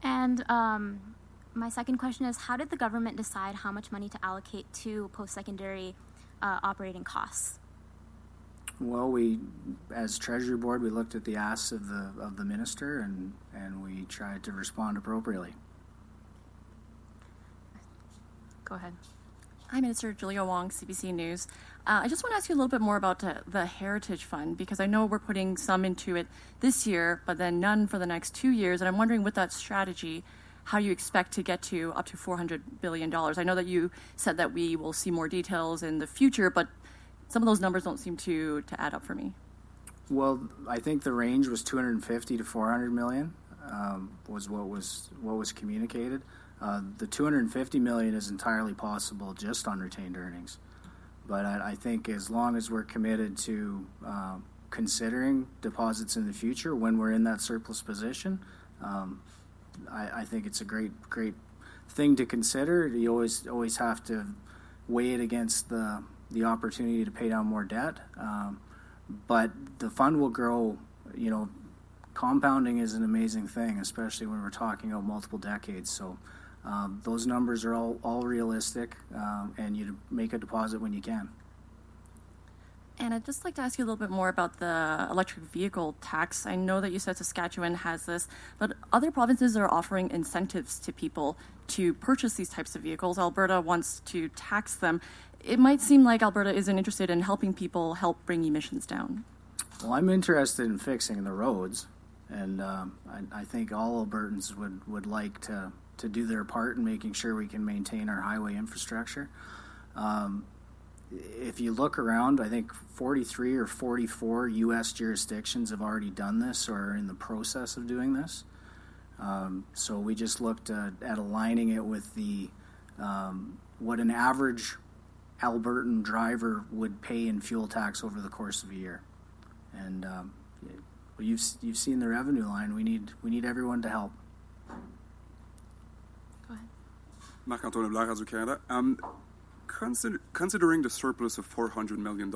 And um, my second question is, how did the government decide how much money to allocate to post-secondary uh, operating costs? Well, we, as Treasury Board, we looked at the asks of the of the minister and and we tried to respond appropriately. Go ahead. Hi, Minister Julia Wong, CBC News. Uh, I just want to ask you a little bit more about the Heritage Fund because I know we're putting some into it this year, but then none for the next two years. And I'm wondering, with that strategy, how you expect to get to up to $400 billion. I know that you said that we will see more details in the future, but some of those numbers don't seem to, to add up for me. Well, I think the range was 250 to 400 million um, was what was what was communicated. Uh, the 250 million is entirely possible just on retained earnings, but I, I think as long as we're committed to uh, considering deposits in the future when we're in that surplus position, um, I, I, think it's a great great thing to consider. You always always have to weigh it against the the opportunity to pay down more debt. Um, but the fund will grow. You know, compounding is an amazing thing, especially when we're talking about multiple decades. So. Um, those numbers are all, all realistic, um, and you make a deposit when you can. And I'd just like to ask you a little bit more about the electric vehicle tax. I know that you said Saskatchewan has this, but other provinces are offering incentives to people to purchase these types of vehicles. Alberta wants to tax them. It might seem like Alberta isn't interested in helping people help bring emissions down. Well, I'm interested in fixing the roads, and um, I, I, think all Albertans would, would like to, to do their part in making sure we can maintain our highway infrastructure. Um, if you look around, I think 43 or 44 U.S. jurisdictions have already done this or are in the process of doing this. Um, so we just looked at, at aligning it with the um, what an average Albertan driver would pay in fuel tax over the course of a year. And um, you've you've seen the revenue line. We need we need everyone to help. Go ahead. Marc-Antoine Leblanc, Radio Canada. Um, consider, considering the surplus of $400 million,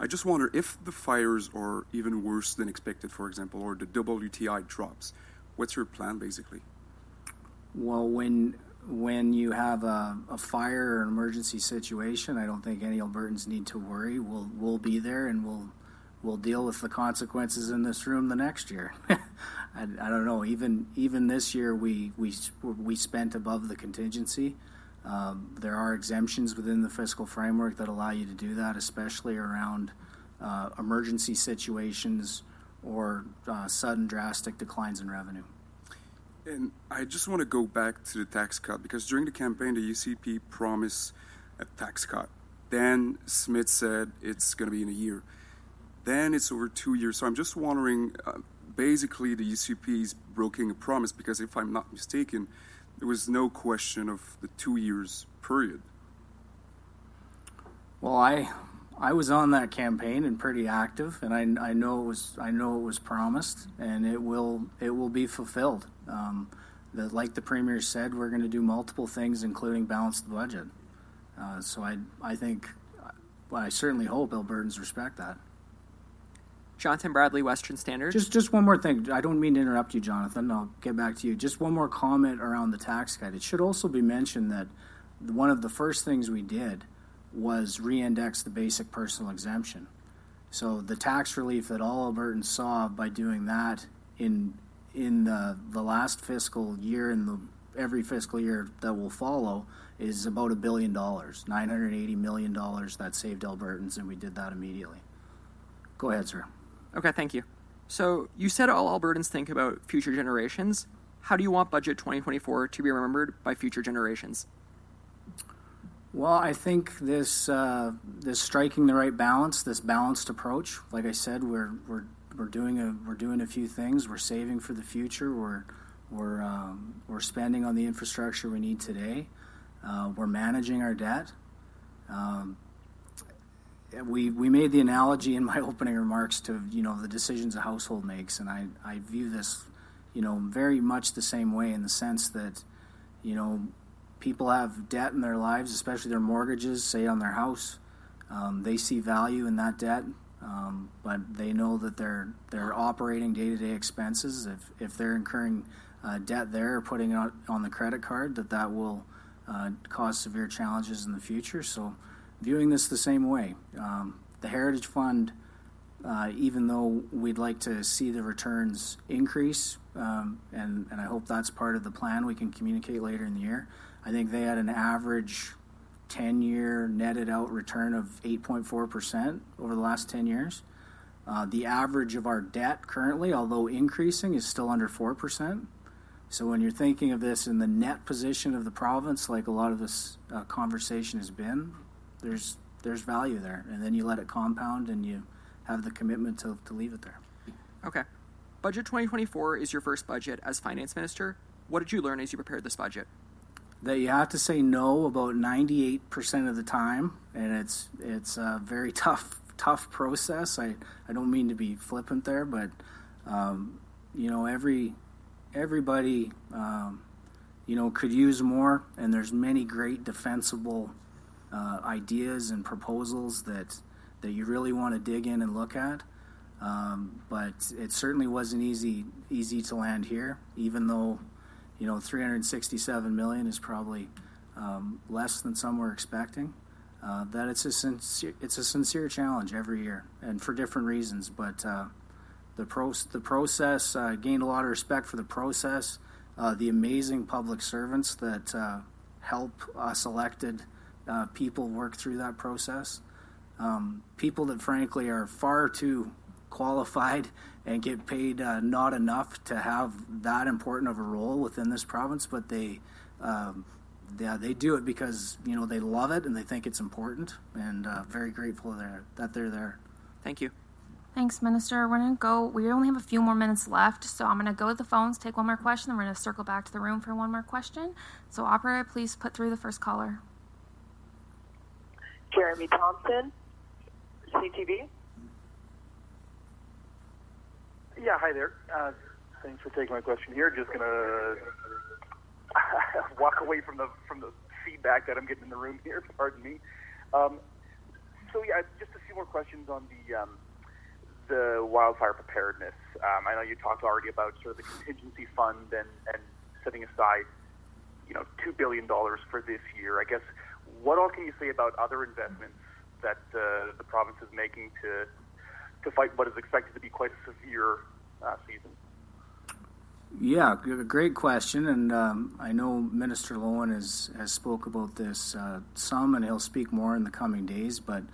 I just wonder if the fires are even worse than expected, for example, or the WTI drops, what's your plan basically? Well, when when you have a, a, fire or an emergency situation, I don't think any Albertans need to worry. We'll we'll be there and we'll we'll deal with the consequences in this room the next year. I, I, don't know. Even even this year, we we we spent above the contingency. Um, there are exemptions within the fiscal framework that allow you to do that, especially around uh, emergency situations or uh, sudden drastic declines in revenue. And I just want to go back to the tax cut because during the campaign, the UCP promised a tax cut. Then Smith said it's going to be in a year. Then it's over two years. So I'm just wondering uh, basically, the UCP is breaking a promise because if I'm not mistaken, there was no question of the two years period. Well, I I was on that campaign and pretty active, and I, I know it was I know it was promised, and it will it will be fulfilled. Um, like the premier said, we're going to do multiple things, including balance the budget. Uh, so I I think well, I certainly hope Albertans respect that. Jonathan Bradley, Western Standard. Just just one more thing. I don't mean to interrupt you, Jonathan. I'll get back to you. Just one more comment around the tax cut. It should also be mentioned that one of the first things we did was re-index the basic personal exemption. So the tax relief that all Albertans saw by doing that in in the the last fiscal year and the every fiscal year that will follow is about a billion dollars, nine hundred eighty million dollars that saved Albertans, and we did that immediately. Go ahead, sir. Okay, thank you. So you said all Albertans think about future generations. How do you want Budget 2024 to be remembered by future generations? Well, I think this uh, this striking the right balance, this balanced approach. Like I said, we're we're we're doing a we're doing a few things. We're saving for the future. We're we're um, we're spending on the infrastructure we need today. Uh, we're managing our debt. Um, we we made the analogy in my opening remarks to you know the decisions a household makes, and I I view this you know very much the same way in the sense that you know people have debt in their lives, especially their mortgages, say on their house. Um, they see value in that debt, um, but they know that they're they're operating day to day expenses. If if they're incurring uh, debt there or putting it on the credit card, that that will uh, cause severe challenges in the future. So viewing this the same way. Um, the Heritage Fund, uh, even though we'd like to see the returns increase, um, and, and I hope that's part of the plan we can communicate later in the year, I think they had an average 10 year netted out return of 8.4% over the last 10 years. Uh, the average of our debt currently, although increasing, is still under 4%. So when you're thinking of this in the net position of the province, like a lot of this uh, conversation has been, there's there's value there, and then you let it compound, and you have the commitment to, to leave it there. Okay. Budget 2024 is your first budget as finance minister. What did you learn as you prepared this budget? That you have to say no about 98% of the time, and it's it's a very tough tough process. I, I don't mean to be flippant there, but um, you know every everybody um, you know could use more, and there's many great defensible uh, ideas and proposals that that you really want to dig in and look at. Um, but it certainly wasn't easy easy to land here, even though you know 367 million is probably um, less than some were expecting. Uh, that it's a sincere it's a sincere challenge every year, and for different reasons. But uh, the pro the process uh, gained a lot of respect for the process. Uh, the amazing public servants that uh, help us elected uh, people work through that process. Um, people that frankly are far too qualified and get paid uh, not enough to have that important of a role within this province, but they, um, yeah, they do it because you know they love it and they think it's important, and uh, very grateful there that they're there. Thank you. Thanks, Minister. We're going to go. We only have a few more minutes left, so I'm going to go to the phones, take one more question, and we're going to circle back to the room for one more question. So, operator, please put through the first caller. Jeremy Thompson, CTV. Yeah, hi there. Uh, thanks for taking my question here. Just gonna walk away from the from the feedback that I'm getting in the room here. Pardon me. Um, so yeah, just a few more questions on the um, the wildfire preparedness. Um, I know you talked already about sort of the contingency fund and and setting aside, you know, two billion dollars for this year. I guess what all can you say about other investments that uh, the province is making to to fight what is expected to be quite a severe uh, season? Yeah, great question, and um, I know Minister Loewen has has spoke about this uh, some, and he'll speak more in the coming days. But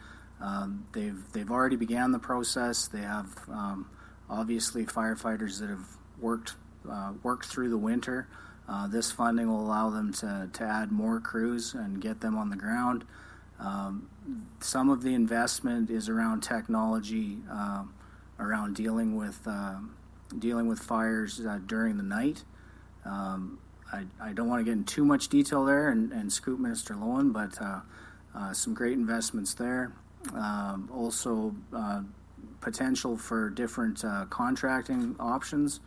um, they've they've already began the process. They have um, obviously firefighters that have worked uh, worked through the winter. Uh, this funding will allow them to, to add more crews and get them on the ground. Um, some of the investment is around technology, uh, around dealing with uh, dealing with fires uh, during the night. Um, I, I, don't want to get in too much detail there and, and scoop Minister Loewen, but uh, uh, some great investments there. Um, also, potential for different contracting options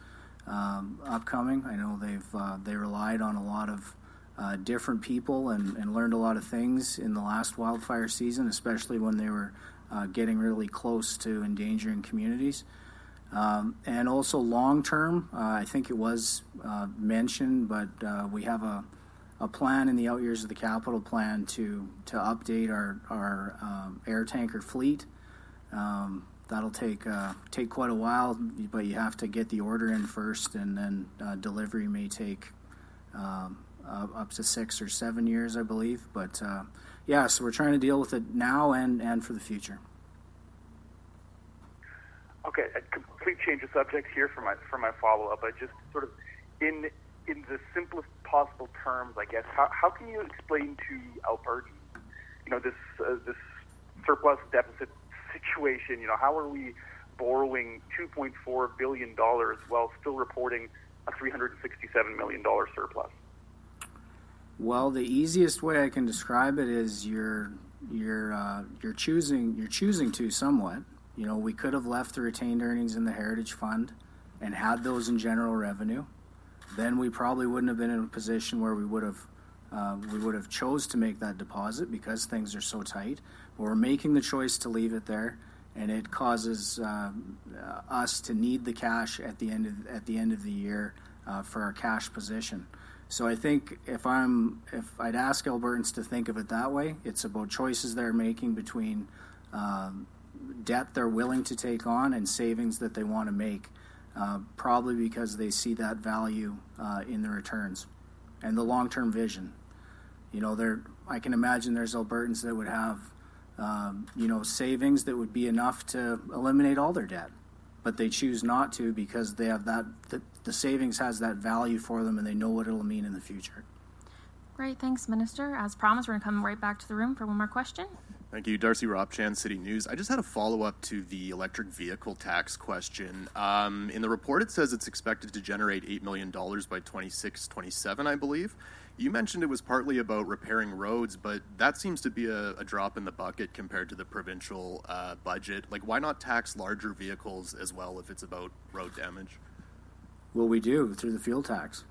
um, upcoming. I know they've they relied on a lot of uh, different people and, and, learned a lot of things in the last wildfire season, especially when they were uh, getting really close to endangering communities. Um, and also long term, uh, I think it was uh, mentioned, but uh, we have a, a plan in the out years of the capital plan to to update our our um, air tanker fleet. Um, that'll take uh, take quite a while, but you have to get the order in first, and then delivery may take um, uh, up to six or seven years, I believe. But uh, yeah, so we're trying to deal with it now and, and for the future. Okay, a complete change of subject here for my for my follow up. I just sort of in in the simplest possible terms, I guess. How how can you explain to Albertans, you know, this uh, this surplus deficit situation? You know, how are we borrowing 2.4 billion dollars while still reporting a 367 million dollar surplus? Well, the easiest way I can describe it is you're you're uh, you're choosing you're choosing to somewhat. You know, we could have left the retained earnings in the Heritage Fund and had those in general revenue. Then we probably wouldn't have been in a position where we would have uh, we would have chose to make that deposit because things are so tight. We're making the choice to leave it there, and it causes uh, us to need the cash at the end of at the end of the year uh, for our cash position. So I think if I'm if I'd ask Albertans to think of it that way, it's about choices they're making between um, debt they're willing to take on and savings that they want to make, uh, probably because they see that value uh, in the returns and the long-term vision. You know, there I can imagine there's Albertans that would have um, you know savings that would be enough to eliminate all their debt but they choose not to because they have that the, the savings has that value for them and they know what it'll mean in the future. Great, thanks, Minister. As promised, we're going to come right back to the room for one more question. Thank you, Darcy Ropchan, City News. I just had a follow up to the electric vehicle tax question. Um, in the report, it says it's expected to generate $8 million by 26 27, I believe. You mentioned it was partly about repairing roads, but that seems to be a, a drop in the bucket compared to the provincial uh, budget. Like, why not tax larger vehicles as well if it's about road damage? Well, we do through the fuel tax.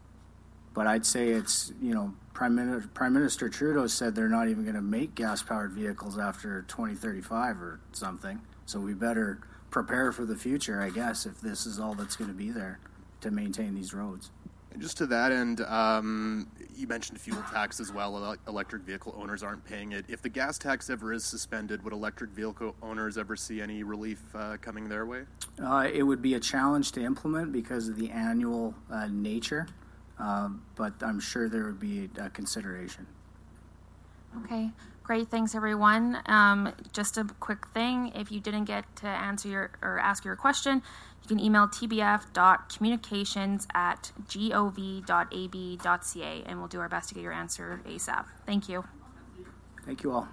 But I'd say it's, you know, Prime Minister, Prime Minister Trudeau said they're not even going to make gas powered vehicles after 2035 or something. So we better prepare for the future, I guess, if this is all that's going to be there to maintain these roads. And just to that end, um, you mentioned fuel tax as well. Electric vehicle owners aren't paying it. If the gas tax ever is suspended, would electric vehicle owners ever see any relief uh, coming their way? Uh, it would be a challenge to implement because of the annual uh, nature um, but I'm sure there would be a consideration. Okay, great. Thanks, everyone. Um, just a quick thing: if you didn't get to answer your or ask your question, you can email tbf.communications at gov.ab.ca, and we'll do our best to get your answer ASAP. Thank you. Thank you all.